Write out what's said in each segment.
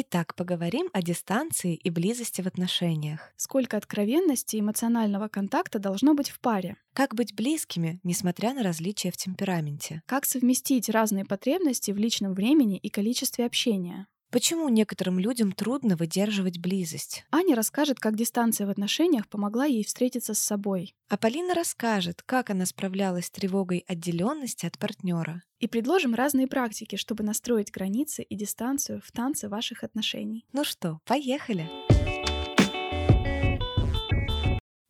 Итак, поговорим о дистанции и близости в отношениях. Сколько откровенности и эмоционального контакта должно быть в паре? Как быть близкими, несмотря на различия в темпераменте? Как совместить разные потребности в личном времени и количестве общения? Почему некоторым людям трудно выдерживать близость? Аня расскажет, как дистанция в отношениях помогла ей встретиться с собой. А Полина расскажет, как она справлялась с тревогой отделенности от партнера. И предложим разные практики, чтобы настроить границы и дистанцию в танце ваших отношений. Ну что, поехали!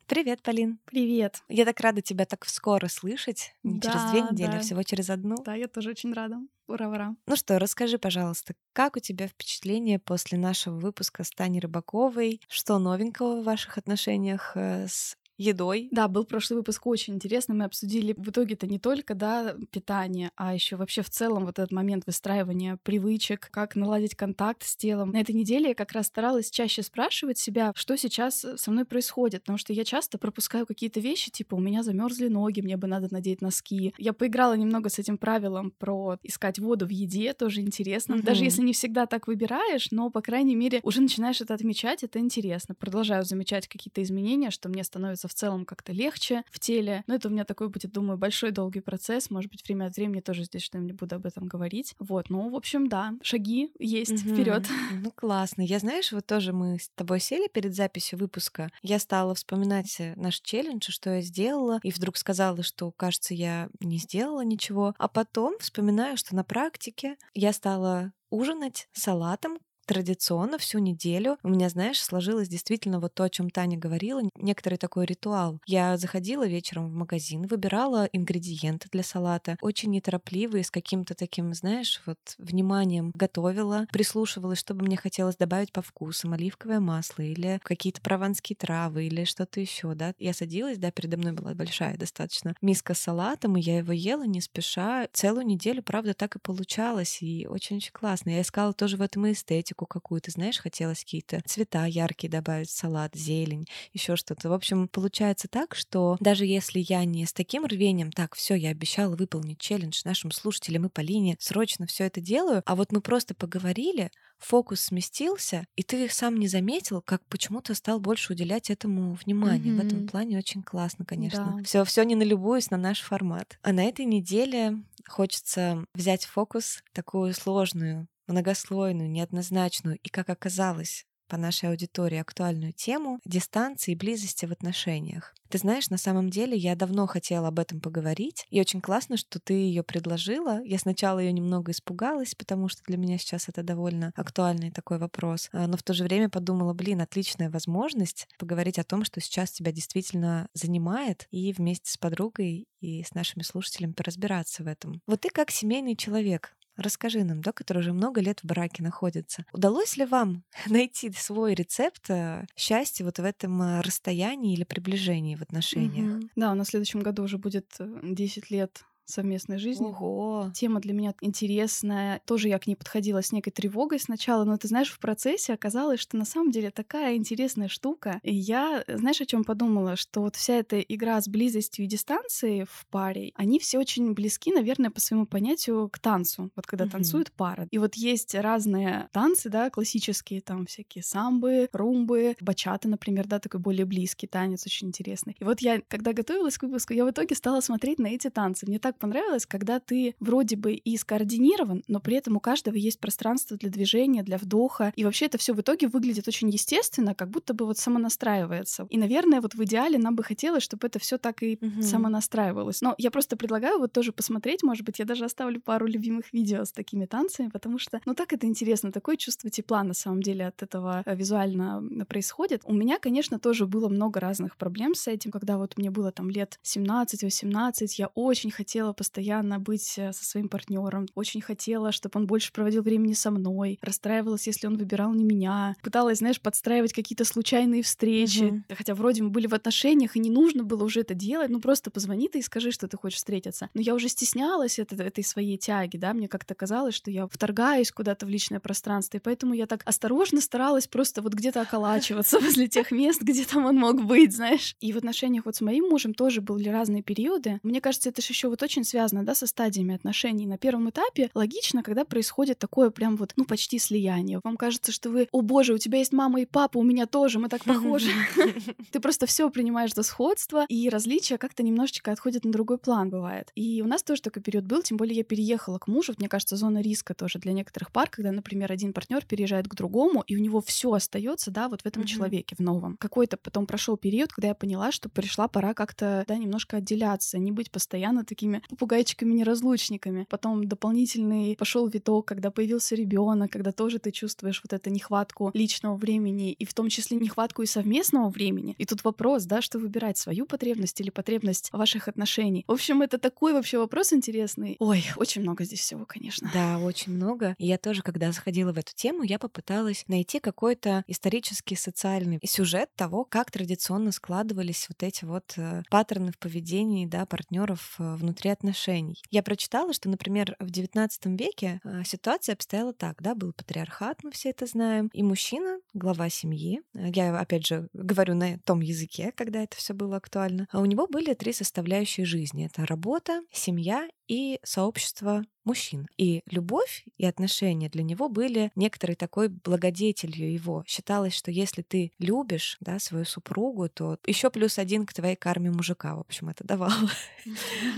Привет, Полин. Привет. Я так рада тебя так скоро слышать. Не Да, через две недели, а да. всего через одну. Да, я тоже очень рада. Ура-ура. Ну что, расскажи, пожалуйста, как у тебя впечатление после нашего выпуска с Таней Рыбаковой? Что новенького в ваших отношениях э, с едой? Да, был прошлый выпуск очень интересный. Мы обсудили в итоге-то не только да, питание, а еще вообще в целом вот этот момент выстраивания привычек, как наладить контакт с телом. На этой неделе я как раз старалась чаще спрашивать себя, что сейчас со мной происходит, потому что я часто пропускаю какие-то вещи, типа у меня замерзли ноги, мне бы надо надеть носки. Я поиграла немного с этим правилом про искать воду в еде, тоже интересно. Мгм. Даже если не всегда так выбираешь, но, по крайней мере, уже начинаешь это отмечать, это интересно. Продолжаю замечать какие-то изменения, что мне становится в целом как-то легче в теле. Но это у меня такой будет, думаю, большой долгий процесс. Может быть, время от времени тоже здесь что-нибудь буду об этом говорить. Вот, ну, в общем, да, шаги есть Мгм. вперед. Ну классно. Я знаешь, вот тоже мы с тобой сели перед записью выпуска. Я стала вспоминать э, наш челлендж, что я сделала, и вдруг сказала, что, кажется, я не сделала ничего. А потом вспоминаю, что на практике я стала ужинать салатом традиционно всю неделю. У меня, знаешь, сложилось действительно вот то, о чем Таня говорила, некоторый такой ритуал. Я заходила вечером в магазин, выбирала ингредиенты для салата, очень неторопливо и с каким-то таким, знаешь, вот вниманием готовила, прислушивалась, что бы мне хотелось добавить по вкусу, оливковое масло или какие-то прованские травы или что-то еще, да. Я садилась, да, передо мной была большая достаточно миска с салатом, и я его ела не спеша. Целую неделю, правда, так и получалось, и очень-очень классно. Я искала тоже в этом и эстетику какую-то, знаешь, хотелось какие-то цвета яркие добавить салат, зелень, еще что-то. В общем, получается так, что даже если я не с таким рвением, так, все, я обещала выполнить челлендж нашим слушателям и Полине, срочно все это делаю, а вот мы просто поговорили, фокус сместился, и ты сам не заметил, как почему-то стал больше уделять этому внимание. В этом плане очень классно, конечно. Да. Все, все не налюбуюсь на наш формат. А на этой неделе хочется взять в фокус такую сложную, многослойную, неоднозначную и, как оказалось, по нашей аудитории актуальную тему дистанции и близости в отношениях. Ты знаешь, на самом деле я давно хотела об этом поговорить, и очень классно, что ты ее предложила. Я сначала ее немного испугалась, потому что для меня сейчас это довольно актуальный такой вопрос, А, но в то же время подумала, блин, отличная возможность поговорить о том, что сейчас тебя действительно занимает, и вместе с подругой и с нашими слушателями поразбираться в этом. Вот ты как семейный человек, Расскажи нам, да, который уже много лет в браке находится. Удалось ли вам найти свой рецепт э, счастья вот в этом э, расстоянии или приближении в отношениях? Мгм. Да, у нас в следующем году уже будет э, 10 лет совместной жизни. Ого! Тема для меня интересная. Тоже я к ней подходила с некой тревогой сначала, но ты знаешь, в процессе оказалось, что на самом деле такая интересная штука. И я, знаешь, о чем подумала? Что вот вся эта игра с близостью и дистанцией в паре, они все очень близки, наверное, по своему понятию к танцу. Вот когда Мгм. танцует пара. И вот есть разные танцы, да, классические, там всякие самбы, румбы, бачата, например, да, такой более близкий танец, очень интересный. И вот я, когда готовилась к выпуску, я в итоге стала смотреть на эти танцы. Мне так понравилось, когда ты вроде бы и скоординирован, но при этом у каждого есть пространство для движения, для вдоха. И вообще это все в итоге выглядит очень естественно, как будто бы вот самонастраивается. И, наверное, вот в идеале нам бы хотелось, чтобы это все так и Мгм. самонастраивалось. Но я просто предлагаю вот тоже посмотреть, может быть, я даже оставлю пару любимых видео с такими танцами, потому что, ну так это интересно, такое чувство тепла на самом деле от этого э, визуально происходит. У меня, конечно, тоже было много разных проблем с этим, когда вот мне было там лет 17-18, я очень хотела хотела постоянно быть э, со своим партнером, очень хотела, чтобы он больше проводил времени со мной, расстраивалась, если он выбирал не меня, пыталась, знаешь, подстраивать какие-то случайные встречи, угу. хотя вроде мы были в отношениях, и не нужно было уже это делать, ну просто позвони ты и скажи, что ты хочешь встретиться. Но я уже стеснялась это, этой своей тяги, да, мне как-то казалось, что я вторгаюсь куда-то в личное пространство, и поэтому я так осторожно старалась просто вот где-то околачиваться возле тех мест, где там он мог быть, знаешь. И в отношениях вот с моим мужем тоже были разные периоды. Мне кажется, это же еще вот очень связано, да, со стадиями отношений. На первом этапе логично, когда происходит такое прям вот, ну, почти слияние. Вам кажется, что вы, о боже, у тебя есть мама и папа, у меня тоже, мы так похожи. Ты просто все принимаешь за сходство, и различия как-то немножечко отходят на другой план, бывает. И у нас тоже такой период был, тем более я переехала к мужу. Мне кажется, зона риска тоже для некоторых пар, когда, например, один партнер переезжает к другому, и у него все остается, да, вот в этом человеке, в новом. Какой-то потом прошел период, когда я поняла, что пришла пора как-то, да, немножко отделяться, не быть постоянно такими попугайчиками-неразлучниками. Потом дополнительный пошел виток, когда появился ребенок, когда тоже ты чувствуешь вот эту нехватку личного времени, и в том числе нехватку и совместного времени. И тут вопрос, да, что выбирать, свою потребность или потребность ваших отношений. В общем, это такой вообще вопрос интересный. Ой, очень много здесь всего, конечно. Да, очень много. И я тоже, когда заходила в эту тему, я попыталась найти какой-то исторический социальный сюжет того, как традиционно складывались вот эти вот э, паттерны в поведении да, партнеров э, внутри отношений. Я прочитала, что, например, в XIX веке э, ситуация обстояла так, да, был патриархат, мы все это знаем, и мужчина, глава семьи, я, опять же, говорю на том языке, когда это все было актуально, а у него были три составляющие жизни. Это работа, семья и сообщество мужчин. И любовь и отношения для него были некоторой такой благодетелью его. Считалось, что если ты любишь да, свою супругу, то еще плюс один к твоей карме мужика, в общем, это давало.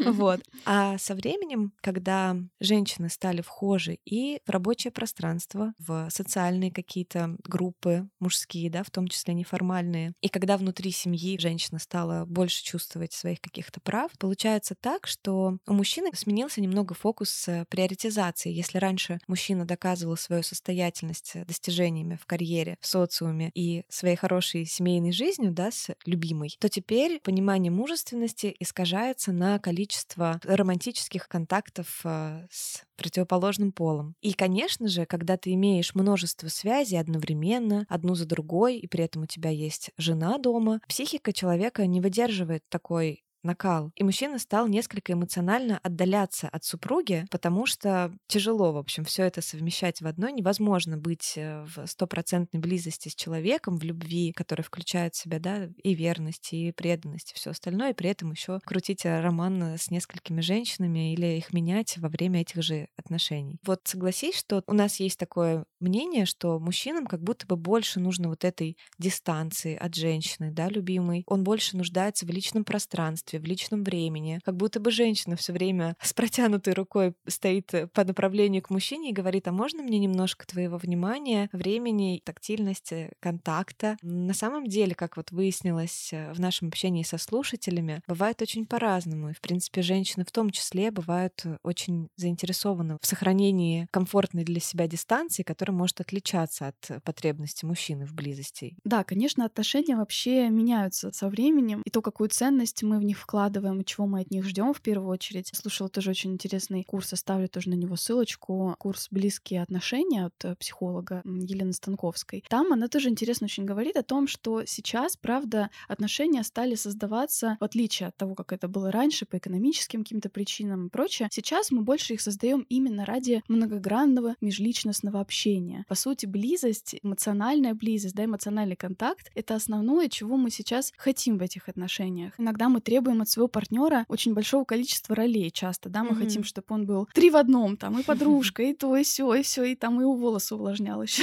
Вот. А со временем, когда женщины стали вхожи и в рабочее пространство, в социальные какие-то группы мужские, да, в том числе неформальные, и когда внутри семьи женщина стала больше чувствовать своих каких-то прав, получается так, что у мужчины сменился немного фокус э, приоритизации. Если раньше мужчина доказывал свою состоятельность э, достижениями в карьере, в социуме и своей хорошей семейной жизнью, да, с любимой, то теперь понимание мужественности искажается на количество романтических контактов э, с противоположным полом. И, конечно же, когда ты имеешь множество связей одновременно, одну за другой, и при этом у тебя есть жена дома, психика человека не выдерживает такой накал. И мужчина стал несколько эмоционально отдаляться от супруги, потому что тяжело, в общем, все это совмещать в одной. Невозможно быть э, в стопроцентной близости с человеком, в любви, которая включает в себя да, и верность, и преданность, и все остальное, и при этом еще крутить роман с несколькими женщинами или их менять во время этих же отношений. Вот согласись, что у нас есть такое мнение, что мужчинам как будто бы больше нужно вот этой дистанции от женщины, да, любимой. Он больше нуждается в личном пространстве, пространстве, в личном времени. Как будто бы женщина все время с протянутой рукой стоит э, по направлению к мужчине и говорит, а можно мне немножко твоего внимания, времени, тактильности, контакта? На самом деле, как вот выяснилось э, в нашем общении со слушателями, бывает очень по-разному. И, в принципе, женщины в том числе бывают э, очень заинтересованы в сохранении комфортной для себя дистанции, которая может отличаться от потребности мужчины в близости. Да, конечно, отношения вообще меняются со временем, и то, какую ценность мы в них вкладываем чего мы от них ждем в первую очередь. Слушала тоже очень интересный курс, оставлю тоже на него ссылочку. Курс «Близкие отношения» от э, психолога Елены Станковской. Там она тоже интересно очень говорит о том, что сейчас, правда, отношения стали создаваться, в отличие от того, как это было раньше, по экономическим каким-то причинам и прочее, сейчас мы больше их создаем именно ради многогранного межличностного общения. По сути, близость, эмоциональная близость, да, эмоциональный контакт — это основное, чего мы сейчас хотим в этих отношениях. Иногда мы требуем требуем от своего партнера очень большого количества ролей часто, да, мы mm-hmm. хотим, чтобы он был три в одном, там, и подружка, и то, и все, и все, и там и у волосы увлажнял еще.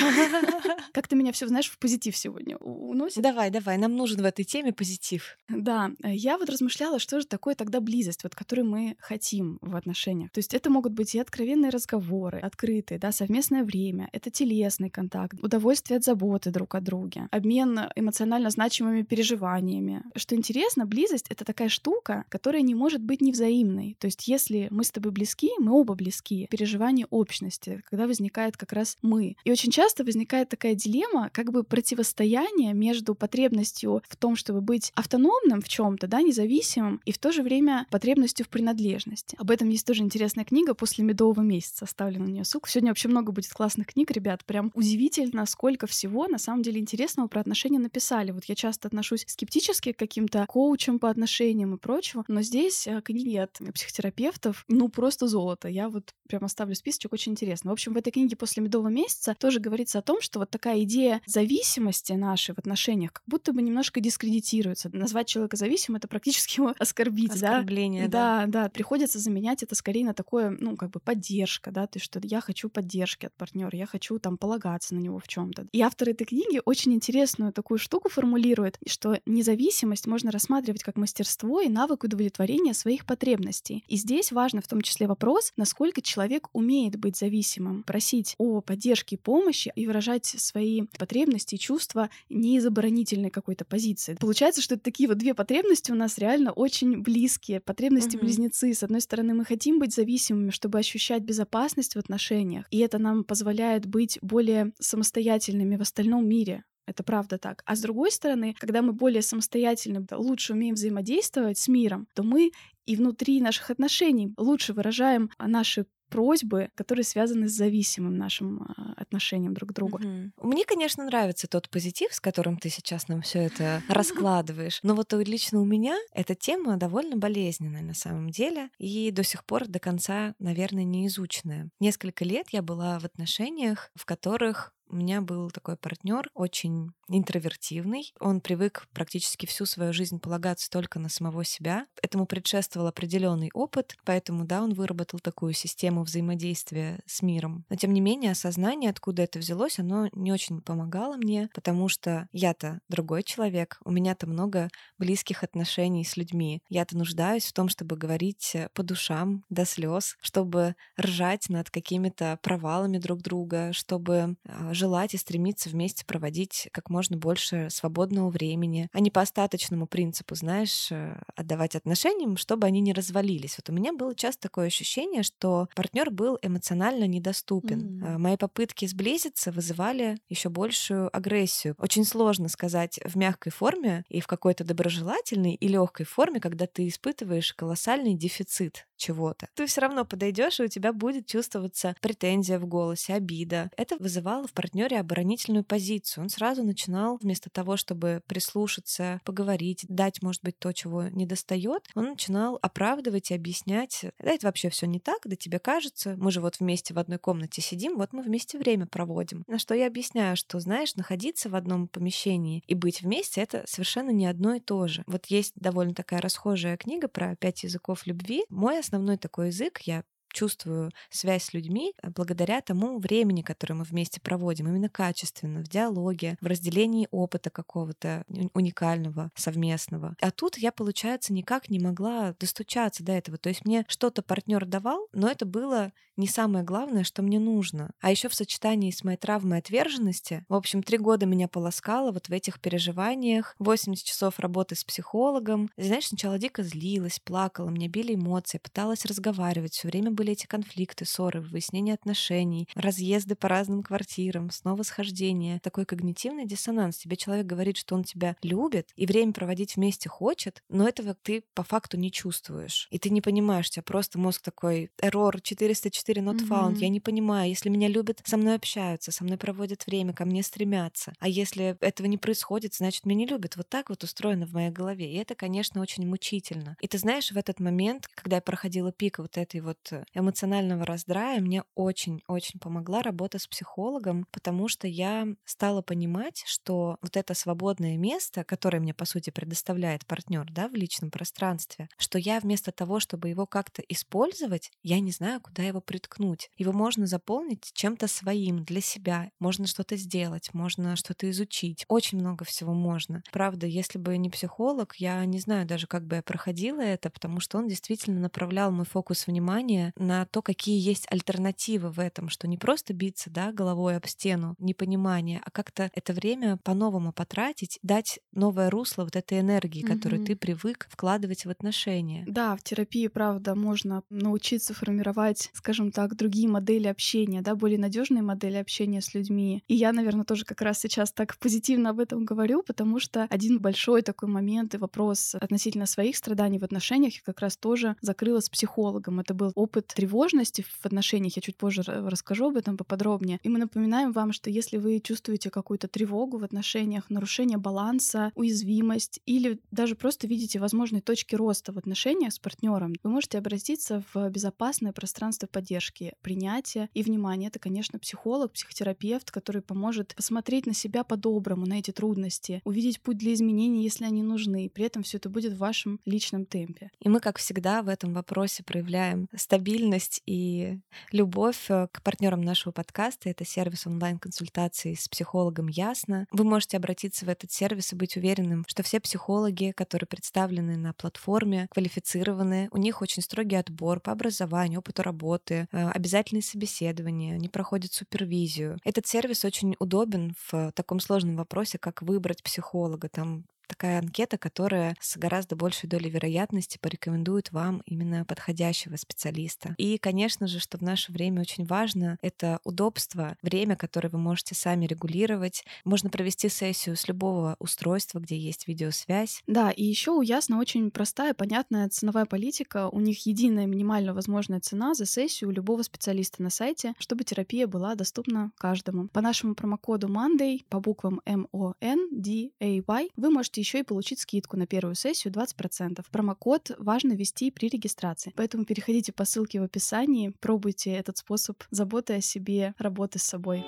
Как ты меня все, знаешь, в позитив сегодня уносит? Давай, давай, нам нужен в этой теме позитив. Да, э, я вот размышляла, что же такое тогда близость, вот которую мы хотим в отношениях. То есть это могут быть и откровенные разговоры, открытые, да, совместное время, это телесный контакт, удовольствие от заботы друг о друге, обмен эмоционально значимыми переживаниями. Что интересно, близость — это такая штука, которая не может быть невзаимной. То есть если мы с тобой близки, мы оба близки. Переживание общности, когда возникает как раз мы. И очень часто возникает такая дилемма, как бы противостояние между потребностью в том, чтобы быть автономным в чем то да, независимым, и в то же время потребностью в принадлежности. Об этом есть тоже интересная книга «После медового месяца», оставлю на нее ссылку. Сегодня вообще много будет классных книг, ребят. Прям удивительно, сколько всего на самом деле интересного про отношения написали. Вот я часто отношусь скептически к каким-то коучам по отношениям и прочему, но здесь э, книги от психотерапевтов, ну, просто золото. Я вот прям оставлю списочек, очень интересно. В общем, в этой книге «После медового месяца» тоже говорится о том, что вот такая идея зависимости нашей в отношениях как будто бы немножко дискредитируется. Назвать человека зависимым — это практически его оскорбить, Оскорбление, да? Да, да. Приходится заменять это скорее на такое, ну, как бы поддержка, да, то есть что я хочу поддержки от партнера, я хочу там полагаться на него в чем то И автор этой книги очень интересную такую штуку формулирует, что независимость можно рассматривать как мастерство и навык удовлетворения своих потребностей. И здесь важно в том числе вопрос, насколько человек умеет быть зависимым, просить о поддержке и помощи и выражать свои потребности и чувства не из оборонительной какой-то позиции. Получается, что это такие вот две потребности у нас реально очень близкие, потребности-близнецы. С одной стороны, мы хотим быть зависимыми, чтобы ощущать безопасность в отношениях, и это нам позволяет быть более самостоятельными в остальном мире. Это правда так. А с другой стороны, когда мы более самостоятельно, лучше умеем взаимодействовать с миром, то мы и внутри наших отношений лучше выражаем наши просьбы, которые связаны с зависимым нашим а, отношением друг к другу. Угу. Мне, конечно, нравится тот позитив, с которым ты сейчас нам все это раскладываешь. Но вот лично у меня эта тема довольно болезненная на самом деле и до сих пор до конца, наверное, не изученная. Несколько лет я была в отношениях, в которых у меня был такой партнер, очень интровертивный. Он привык практически всю свою жизнь полагаться только на самого себя. Этому предшествовал определенный опыт, поэтому, да, он выработал такую систему взаимодействия с миром. Но, тем не менее, осознание, откуда это взялось, оно не очень помогало мне, потому что я-то другой человек, у меня-то много близких отношений с людьми. Я-то нуждаюсь в том, чтобы говорить по душам до слез, чтобы ржать над какими-то провалами друг друга, чтобы а, желать и стремиться вместе проводить как можно больше свободного времени, а не по остаточному принципу, знаешь, э, отдавать отношениям, чтобы они не развалились. Вот у меня было часто такое ощущение, что партнер был эмоционально недоступен. Mm-hmm. Мои попытки сблизиться вызывали еще большую агрессию. Очень сложно сказать в мягкой форме и в какой-то доброжелательной и легкой форме, когда ты испытываешь колоссальный дефицит чего-то. Ты все равно подойдешь, и у тебя будет чувствоваться претензия в голосе, обида. Это вызывало в партнере оборонительную позицию. Он сразу начинал, вместо того, чтобы прислушаться, поговорить, дать, может быть, то, чего не достает, он начинал оправдывать и объяснять, да, это вообще все не так, да тебе кажется, мы же вот вместе в одной комнате сидим, вот мы вместе время проводим. На что я объясняю, что, знаешь, находиться в одном помещении и быть вместе — это совершенно не одно и то же. Вот есть довольно такая расхожая книга про пять языков любви. Мой основной такой язык, я чувствую связь с людьми э, благодаря тому времени, которое мы вместе проводим, именно качественно, в диалоге, в разделении опыта какого-то уникального, совместного. А тут я, получается, никак не могла достучаться до этого. То есть мне что-то партнер давал, но это было не самое главное, что мне нужно. А еще в сочетании с моей травмой отверженности, в общем, три года меня полоскало вот в этих переживаниях, 80 часов работы с психологом. Знаешь, сначала дико злилась, плакала, мне били эмоции, пыталась разговаривать, все время были эти конфликты, ссоры, выяснение отношений, разъезды по разным квартирам, снова схождение. Такой когнитивный диссонанс. Тебе человек говорит, что он тебя любит и время проводить вместе хочет, но этого ты по факту не чувствуешь. И ты не понимаешь, у тебя просто мозг такой, error 404 not found, mm-hmm. я не понимаю, если меня любят, со мной общаются, со мной проводят время, ко мне стремятся. А если этого не происходит, значит, меня не любят. Вот так вот устроено в моей голове. И это, конечно, очень мучительно. И ты знаешь, в этот момент, когда я проходила пик вот этой вот э, эмоционального раздрая мне очень-очень помогла работа с психологом, потому что я стала понимать, что вот это свободное место, которое мне, по сути, предоставляет партнер да, в личном пространстве, что я вместо того, чтобы его как-то использовать, я не знаю, куда его приткнуть. Его можно заполнить чем-то своим для себя. Можно что-то сделать, можно что-то изучить. Очень много всего можно. Правда, если бы не психолог, я не знаю даже, как бы я проходила это, потому что он действительно направлял мой фокус внимания на то, какие есть альтернативы в этом, что не просто биться да, головой об стену, непонимание, а как-то это время по-новому потратить, дать новое русло вот этой энергии, которую ты привык вкладывать в отношения. Да, в терапии, правда, можно научиться формировать, скажем так, другие модели общения, да, более надежные модели общения с людьми. И я, наверное, тоже как раз сейчас так позитивно об этом говорю, потому что один большой такой момент и вопрос относительно своих страданий в отношениях я как раз тоже закрыла с психологом. Это был опыт тревожности в отношениях, я чуть позже расскажу об этом поподробнее. И мы напоминаем вам, что если вы чувствуете какую-то тревогу в отношениях, нарушение баланса, уязвимость или даже просто видите возможные точки роста в отношениях с партнером, вы можете обратиться в безопасное пространство поддержки, принятия и внимания. Это, конечно, психолог, психотерапевт, который поможет посмотреть на себя по-доброму, на эти трудности, увидеть путь для изменений, если они нужны. При этом все это будет в вашем личном темпе. И мы, как всегда, в этом вопросе проявляем стабильность и любовь э, к партнерам нашего подкаста. Это сервис онлайн-консультаций с психологом Ясно. Вы можете обратиться в этот сервис и быть уверенным, что все психологи, которые представлены на платформе, квалифицированы, у них очень строгий отбор по образованию, опыту работы, э, обязательные собеседования, они проходят супервизию. Этот сервис очень удобен в таком сложном вопросе, как выбрать психолога. Там такая анкета, которая с гораздо большей долей вероятности порекомендует вам именно подходящего специалиста. И, конечно же, что в наше время очень важно, это удобство, время, которое вы можете сами регулировать. Можно провести сессию с любого устройства, где есть видеосвязь. Да, и еще у Ясно очень простая, понятная ценовая политика. У них единая минимально возможная цена за сессию у любого специалиста на сайте, чтобы терапия была доступна каждому. По нашему промокоду Monday по буквам M O N D A Y вы можете можете еще и получить скидку на первую сессию 20%. Промокод важно ввести при регистрации. Поэтому переходите по ссылке в описании, пробуйте этот способ заботы о себе, работы с собой.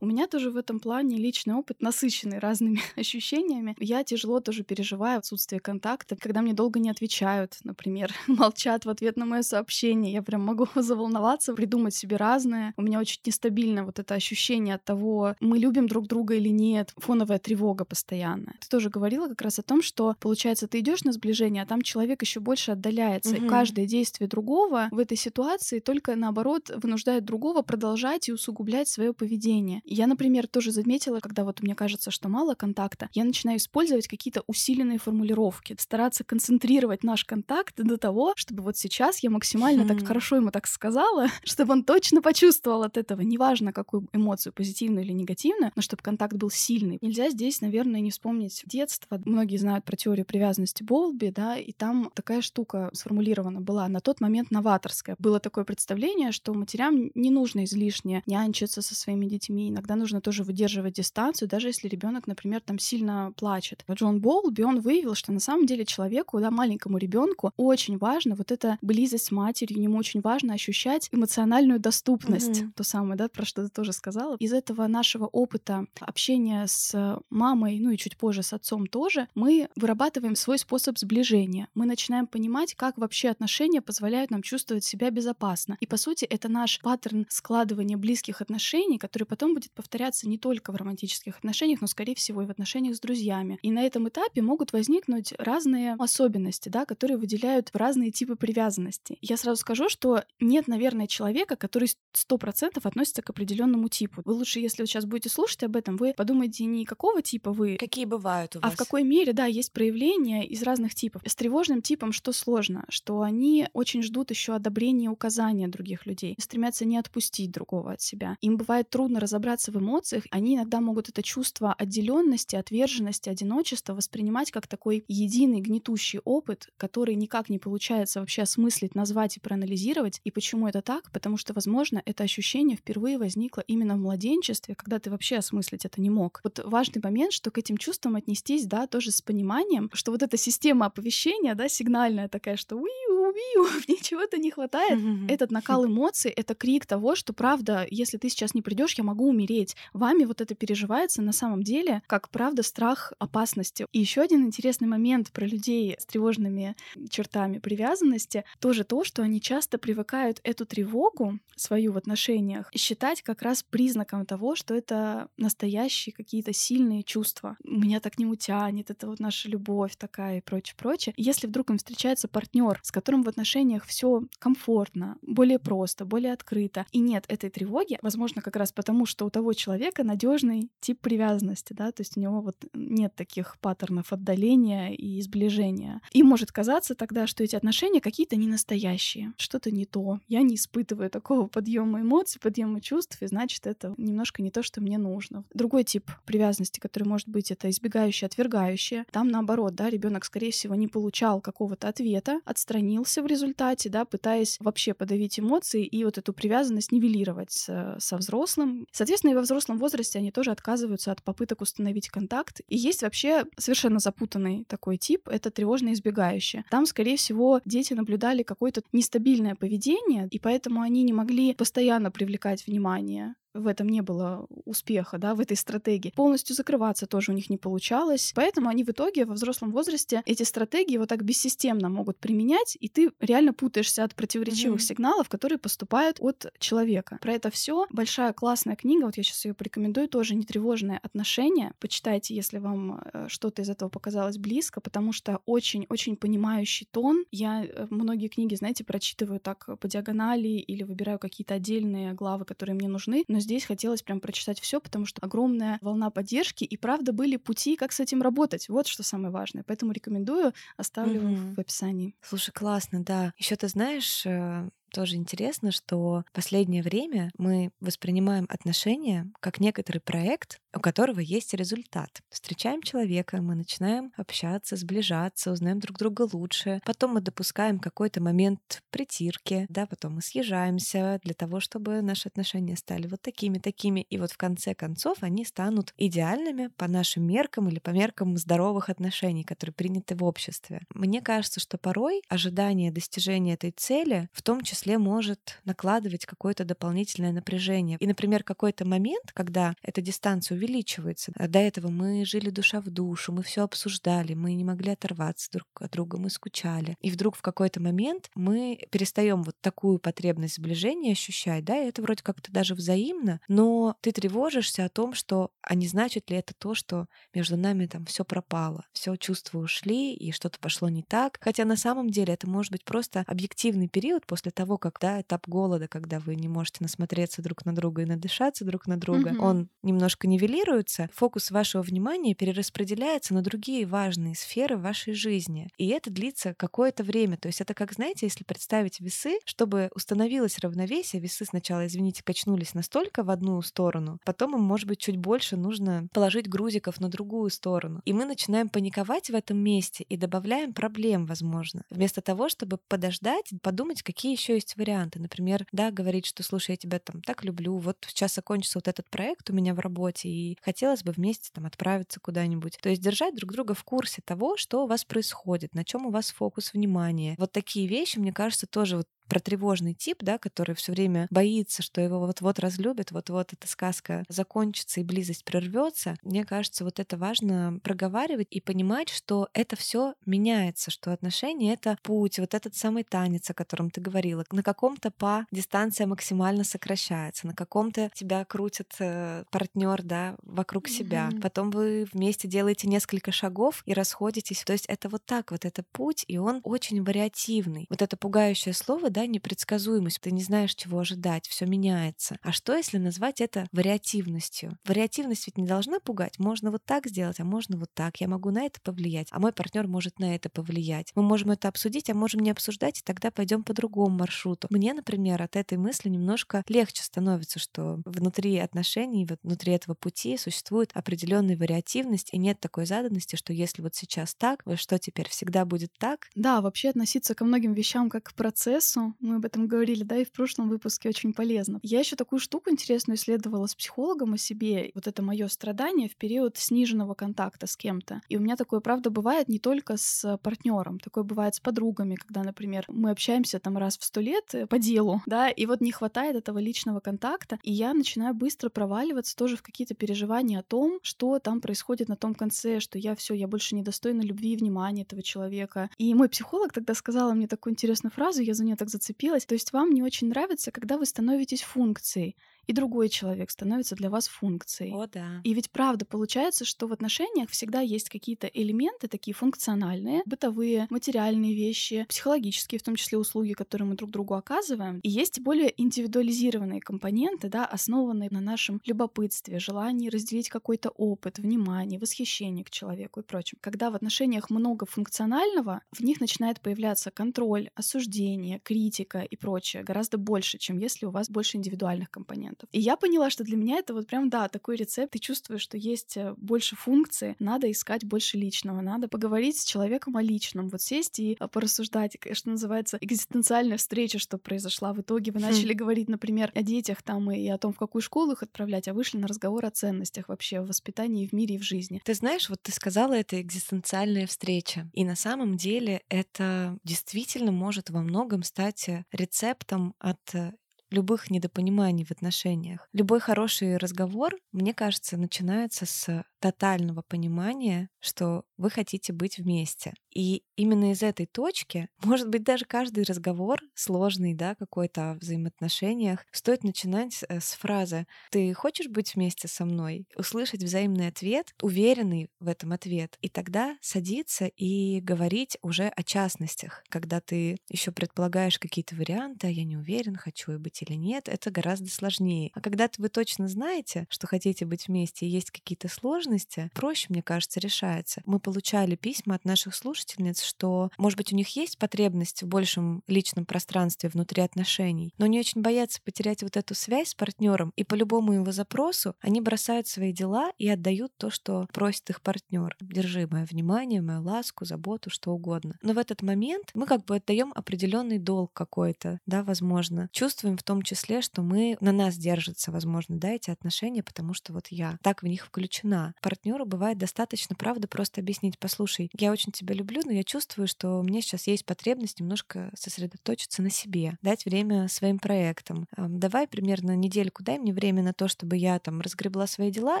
У меня тоже в этом плане личный опыт, насыщенный разными ощущениями. Я тяжело тоже переживаю отсутствие контакта, когда мне долго не отвечают, например, молчат в ответ на мое сообщение. Я прям могу заволноваться, придумать себе разное. У меня очень нестабильно вот это ощущение от того, мы любим друг друга или нет, фоновая тревога постоянная. Ты тоже говорила как раз о том, что, получается, ты идешь на сближение, а там человек еще больше отдаляется. Угу. И каждое действие другого в этой ситуации только наоборот вынуждает другого продолжать и усугублять свое поведение. Я, например, тоже заметила, когда вот мне кажется, что мало контакта, я начинаю использовать какие-то усиленные формулировки, стараться концентрировать наш контакт до того, чтобы вот сейчас я максимально mm. так хорошо ему так сказала, чтобы он точно почувствовал от этого, неважно какую эмоцию, позитивную или негативную, но чтобы контакт был сильный. Нельзя здесь, наверное, не вспомнить детство. Многие знают про теорию привязанности Болби, да, и там такая штука сформулирована была на тот момент новаторская. Было такое представление, что матерям не нужно излишне нянчиться со своими детьми, иногда нужно тоже выдерживать дистанцию, даже если ребенок, например, там сильно плачет. Джон Болби, он выявил, что на самом деле человеку, да, маленькому ребенку очень важно вот эта близость с матерью, ему очень важно ощущать эмоциональную доступность, mm-hmm. то самое, да, про что ты тоже сказала. Из этого нашего опыта общения с мамой, ну и чуть позже с отцом тоже, мы вырабатываем свой способ сближения. Мы начинаем понимать, как вообще отношения позволяют нам чувствовать себя безопасно. И по сути это наш паттерн складывания близких отношений, который потом будет повторяться не только в романтических отношениях, но, скорее всего, и в отношениях с друзьями. И на этом этапе могут возникнуть разные особенности, да, которые выделяют разные типы привязанности. Я сразу скажу, что нет, наверное, человека, который сто процентов относится к определенному типу. Вы лучше, если вы сейчас будете слушать об этом, вы подумайте не какого типа вы, какие бывают у вас, а в какой мере, да, есть проявления из разных типов. С тревожным типом что сложно, что они очень ждут еще одобрения и указания других людей, стремятся не отпустить другого от себя. Им бывает трудно разобраться разбираться в эмоциях, они иногда могут это чувство отделенности, отверженности, одиночества воспринимать как такой единый гнетущий опыт, который никак не получается вообще осмыслить, назвать и проанализировать. И почему это так? Потому что, возможно, это ощущение впервые возникло именно в младенчестве, когда ты вообще осмыслить это не мог. Вот важный момент, что к этим чувствам отнестись, да, тоже с пониманием, что вот эта система оповещения, да, сигнальная такая, что убью, мне чего-то не хватает. Этот накал эмоций, это крик того, что правда, если ты сейчас не придешь, я могу умереть. Вами вот это переживается на самом деле, как правда страх опасности. И еще один интересный момент про людей с тревожными чертами привязанности, тоже то, что они часто привыкают эту тревогу свою в отношениях считать как раз признаком того, что это настоящие какие-то сильные чувства. Меня так к нему тянет, это вот наша любовь такая и прочее, прочее. Если вдруг им встречается партнер, с которым в отношениях все комфортно, более просто, более открыто, и нет этой тревоги, возможно, как раз потому, что у того человека надежный тип привязанности, да, то есть у него вот нет таких паттернов отдаления и сближения. И может казаться тогда, что эти отношения какие-то не настоящие, что-то не то. Я не испытываю такого подъема эмоций, подъема чувств, и значит, это немножко не то, что мне нужно. Другой тип привязанности, который может быть, это избегающая, отвергающая. Там наоборот, да, ребенок, скорее всего, не получал какого-то ответа, отстранился в результате, да, пытаясь вообще подавить эмоции и вот эту привязанность нивелировать со взрослым. Соответственно, и во взрослом возрасте они тоже отказываются от попыток установить контакт. И есть вообще совершенно запутанный такой тип, это тревожно избегающее. Там, скорее всего, дети наблюдали какое-то нестабильное поведение, и поэтому они не могли постоянно привлекать внимание в этом не было успеха, да, в этой стратегии. Полностью закрываться тоже у них не получалось. Поэтому они в итоге во взрослом возрасте эти стратегии вот так бессистемно могут применять, и ты реально путаешься от противоречивых mm-hmm. сигналов, которые поступают от человека. Про это все большая классная книга, вот я сейчас ее порекомендую, тоже нетревожное отношение. Почитайте, если вам э, что-то из этого показалось близко, потому что очень-очень понимающий тон. Я э, многие книги, знаете, прочитываю так по диагонали или выбираю какие-то отдельные главы, которые мне нужны, но здесь хотелось прям прочитать все, потому что огромная волна поддержки, и правда были пути, как с этим работать. Вот что самое важное. Поэтому рекомендую, оставлю угу. в описании. Слушай, классно, да. Еще ты знаешь, э, тоже интересно, что в последнее время мы воспринимаем отношения как некоторый проект, у которого есть результат. Встречаем человека, мы начинаем общаться, сближаться, узнаем друг друга лучше. Потом мы допускаем какой-то момент притирки, да, потом мы съезжаемся для того, чтобы наши отношения стали вот такими, такими. И вот в конце концов они станут идеальными по нашим меркам или по меркам здоровых отношений, которые приняты в обществе. Мне кажется, что порой ожидание достижения этой цели в том числе числе может накладывать какое-то дополнительное напряжение. И, например, какой-то момент, когда эта дистанция увеличивается, э, до этого мы жили душа в душу, мы все обсуждали, мы не могли оторваться друг от друга, мы скучали. И вдруг в какой-то момент мы перестаем вот такую потребность сближения ощущать, да, и это вроде как-то даже взаимно, но ты тревожишься о том, что, а не значит ли это то, что между нами там все пропало, все чувства ушли и что-то пошло не так. Хотя на самом деле это может быть просто объективный период после того, того, как да, этап голода, когда вы не можете насмотреться друг на друга и надышаться друг на друга, mm-hmm. он немножко нивелируется, фокус вашего внимания перераспределяется на другие важные сферы вашей жизни. И это длится какое-то время. То есть это как, знаете, если представить весы, чтобы установилось равновесие, весы сначала, извините, качнулись настолько в одну сторону, потом им, может быть, чуть больше нужно положить грузиков на другую сторону. И мы начинаем паниковать в этом месте и добавляем проблем, возможно. Вместо того, чтобы подождать, подумать, какие еще есть варианты. Например, да, говорить, что слушай, я тебя там так люблю, вот сейчас закончится вот этот проект у меня в работе, и хотелось бы вместе там отправиться куда-нибудь. То есть держать друг друга в курсе того, что у вас происходит, на чем у вас фокус внимания. Вот такие вещи, мне кажется, тоже вот про тревожный тип, да, который все время боится, что его вот-вот разлюбят, вот-вот эта сказка закончится и близость прервется. Мне кажется, вот это важно проговаривать и понимать, что это все меняется, что отношения это путь, вот этот самый танец, о котором ты говорила. На каком-то по дистанция максимально сокращается, на каком-то тебя крутит э, партнер, да, вокруг mm-hmm. себя. Потом вы вместе делаете несколько шагов и расходитесь. То есть это вот так вот, это путь, и он очень вариативный. Вот это пугающее слово, да, непредсказуемость, ты не знаешь, чего ожидать, все меняется. А что, если назвать это вариативностью? Вариативность ведь не должна пугать. Можно вот так сделать, а можно вот так. Я могу на это повлиять, а мой партнер может на это повлиять. Мы можем это обсудить, а можем не обсуждать, и тогда пойдем по другому маршруту. Мне, например, от этой мысли немножко легче становится, что внутри отношений, внутри этого пути существует определенная вариативность, и нет такой заданности, что если вот сейчас так, что теперь всегда будет так? Да, вообще относиться ко многим вещам как к процессу, мы об этом говорили, да, и в прошлом выпуске очень полезно. Я еще такую штуку интересную исследовала с психологом о себе. Вот это мое страдание в период сниженного контакта с кем-то. И у меня такое, правда, бывает не только с партнером, такое бывает с подругами, когда, например, мы общаемся там раз в сто лет э, по делу, да, и вот не хватает этого личного контакта, и я начинаю быстро проваливаться тоже в какие-то переживания о том, что там происходит на том конце, что я все, я больше недостойна любви и внимания этого человека. И мой психолог тогда сказала мне такую интересную фразу, я за нее так зацепилась. То есть вам не очень нравится, когда вы становитесь функцией и другой человек становится для вас функцией. О, да. И ведь правда получается, что в отношениях всегда есть какие-то элементы такие функциональные, бытовые, материальные вещи, психологические, в том числе услуги, которые мы друг другу оказываем. И есть более индивидуализированные компоненты, да, основанные на нашем любопытстве, желании разделить какой-то опыт, внимание, восхищение к человеку и прочем. Когда в отношениях много функционального, в них начинает появляться контроль, осуждение, критика и прочее гораздо больше, чем если у вас больше индивидуальных компонентов инструментов. И я поняла, что для меня это вот прям, да, такой рецепт. Ты чувствуешь, что есть э, больше функций, надо искать больше личного, надо поговорить с человеком о личном, вот сесть и а, порассуждать, что называется, экзистенциальная встреча, что произошла в итоге. Вы хм. начали говорить, например, о детях там и о том, в какую школу их отправлять, а вышли на разговор о ценностях вообще в воспитании, в мире и в жизни. Ты знаешь, вот ты сказала, это экзистенциальная встреча. И на самом деле это действительно может во многом стать э, рецептом от э, любых недопониманий в отношениях. Любой хороший разговор, мне кажется, начинается с тотального понимания, что вы хотите быть вместе. И именно из этой точки, может быть, даже каждый разговор сложный, да, какой-то о взаимоотношениях, стоит начинать э, с фразы «Ты хочешь быть вместе со мной?» Услышать взаимный ответ, уверенный в этом ответ, и тогда садиться и говорить уже о частностях. Когда ты еще предполагаешь какие-то варианты, а я не уверен, хочу я быть или нет, это гораздо сложнее. А когда вы точно знаете, что хотите быть вместе, и есть какие-то сложности, проще, мне кажется, решается. Мы получали письма от наших слушательниц, что, может быть, у них есть потребность в большем личном пространстве внутри отношений, но они очень боятся потерять вот эту связь с партнером, и по любому его запросу они бросают свои дела и отдают то, что просит их партнер. Держи мое внимание, мою ласку, заботу, что угодно. Но в этот момент мы как бы отдаем определенный долг какой-то, да, возможно. Чувствуем в том числе, что мы на нас держатся, возможно, да, эти отношения, потому что вот я так в них включена. Партнеру бывает достаточно, правда, просто объяснить, послушай, я очень тебя люблю, но я чувствую, что мне сейчас есть потребность немножко сосредоточиться на себе, дать время своим проектам. Давай примерно недельку дай мне время на то, чтобы я там разгребла свои дела,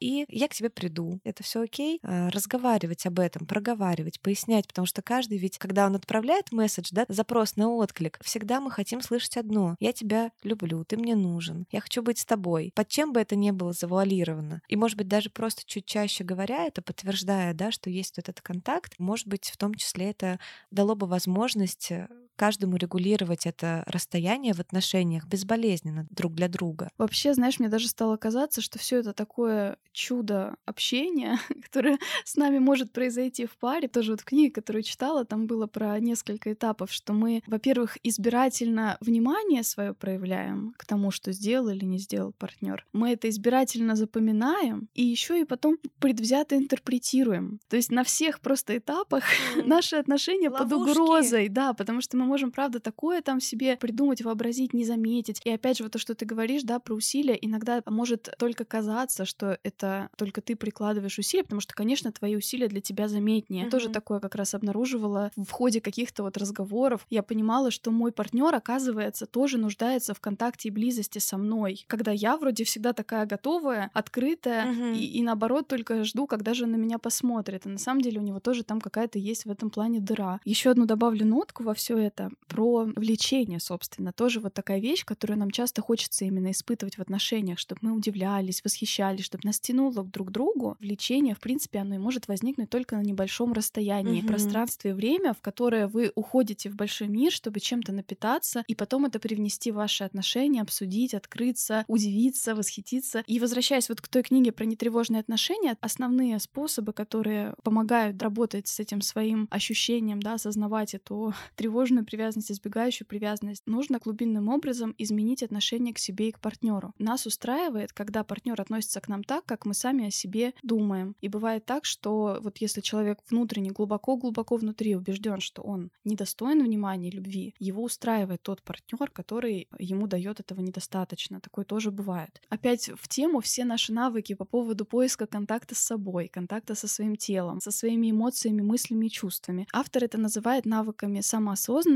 и я к тебе приду. Это все окей? А, разговаривать об этом, проговаривать, пояснять, потому что каждый ведь, когда он отправляет месседж, да, запрос на отклик, всегда мы хотим слышать одно. Я тебя люблю, ты мне нужен, я хочу быть с тобой. Под чем бы это ни было завуалировано. И, может быть, даже просто чуть чаще говоря это, подтверждая, да, что есть вот этот контакт, может быть, в том числе это дало бы возможность э, каждому регулировать это расстояние в отношениях безболезненно друг для друга. Вообще, знаешь, мне даже стало казаться, что все это такое чудо общения, которое с нами может произойти в паре. Тоже вот в книге, которую читала, там было про несколько этапов, что мы, во-первых, избирательно внимание свое проявляем к тому, что сделал или не сделал партнер. Мы это избирательно запоминаем и еще и потом предвзято интерпретируем. То есть на всех просто этапах наши отношения под угрозой, да, потому что мы можем, правда, такое там себе придумать, вообразить, не заметить. И опять же, вот то, что ты говоришь, да, про усилия, иногда может только казаться, что это только ты прикладываешь усилия, потому что, конечно, твои усилия для тебя заметнее. Mm-hmm. Тоже такое как раз обнаруживала в ходе каких-то вот разговоров. Я понимала, что мой партнер, оказывается, тоже нуждается в контакте и близости со мной. Когда я вроде всегда такая готовая, открытая, mm-hmm. и, и наоборот только жду, когда же он на меня посмотрит. А на самом деле у него тоже там какая-то есть в этом плане дыра. Еще одну добавлю нотку во все это это про влечение, собственно. Тоже вот такая вещь, которую нам часто хочется именно испытывать в отношениях, чтобы мы удивлялись, восхищались, чтобы нас тянуло друг к другу. Влечение, в принципе, оно и может возникнуть только на небольшом расстоянии. Mm-hmm. Пространстве и время, в которое вы уходите в большой мир, чтобы чем-то напитаться, и потом это привнести в ваши отношения, обсудить, открыться, удивиться, восхититься. И возвращаясь вот к той книге про нетревожные отношения, основные способы, которые помогают работать с этим своим ощущением, да, осознавать эту тревожную привязанность, избегающую привязанность. Нужно глубинным образом изменить отношение к себе и к партнеру. Нас устраивает, когда партнер относится к нам так, как мы сами о себе думаем. И бывает так, что вот если человек внутренне, глубоко-глубоко внутри убежден, что он недостоин внимания и любви, его устраивает тот партнер, который ему дает этого недостаточно. Такое тоже бывает. Опять в тему все наши навыки по поводу поиска контакта с собой, контакта со своим телом, со своими эмоциями, мыслями и чувствами. Автор это называет навыками самоосознанности,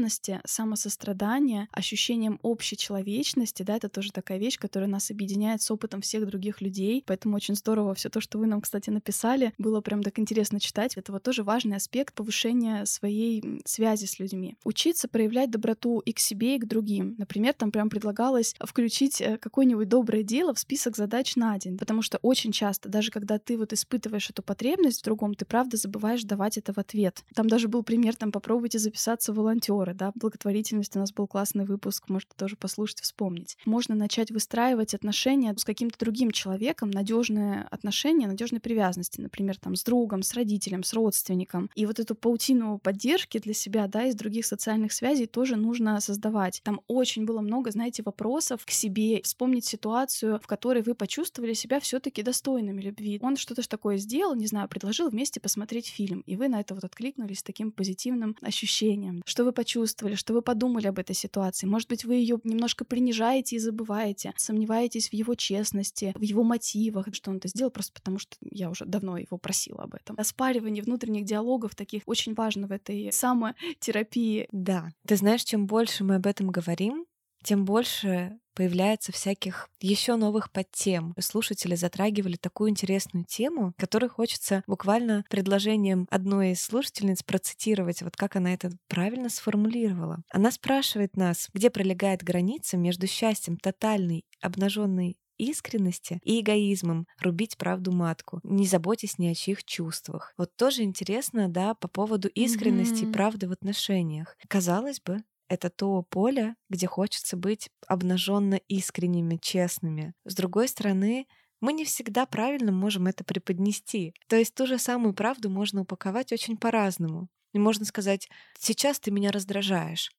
самосострадания, ощущением общей человечности. Да, это тоже такая вещь, которая нас объединяет с опытом всех других людей. Поэтому очень здорово все то, что вы нам, кстати, написали. Было прям так интересно читать. Это вот тоже важный аспект повышения своей связи с людьми. Учиться проявлять доброту и к себе, и к другим. Например, там прям предлагалось включить э, какое-нибудь доброе дело в список задач на день. Потому что очень часто, даже когда ты вот испытываешь эту потребность в другом, ты правда забываешь давать это в ответ. Там даже был пример, там попробуйте записаться в волонтеры, да, благотворительность у нас был классный выпуск, можете тоже послушать, вспомнить. Можно начать выстраивать отношения с каким-то другим человеком, надежные отношения, надежной привязанности, например, там с другом, с родителем, с родственником. И вот эту паутину поддержки для себя, да, из других социальных связей тоже нужно создавать. Там очень было много, знаете, вопросов к себе, вспомнить ситуацию, в которой вы почувствовали себя все-таки достойными любви. Он что-то ж такое сделал, не знаю, предложил вместе посмотреть фильм, и вы на это вот откликнулись таким позитивным ощущением. Что вы почувствовали, что вы подумали об этой ситуации? Может быть, вы ее немножко принижаете и забываете, сомневаетесь в его честности, в его мотивах, что он это сделал просто потому, что я уже давно его просила об этом. Оспаривание внутренних диалогов таких очень важно в этой самотерапии. Да. Ты знаешь, чем больше мы об этом говорим, тем больше появляется всяких еще новых подтем. Слушатели затрагивали такую интересную тему, которую хочется буквально предложением одной из слушательниц процитировать, вот как она это правильно сформулировала. Она спрашивает нас, где пролегает граница между счастьем тотальной обнаженной искренности и эгоизмом рубить правду матку, не заботясь ни о чьих чувствах. Вот тоже интересно, да, по поводу искренности mm-hmm. и правды в отношениях. Казалось бы, это то поле, где хочется быть обнаженно искренними, честными. С другой стороны, мы не всегда правильно можем это преподнести. То есть ту же самую правду можно упаковать очень по-разному. И можно сказать, сейчас ты меня раздражаешь.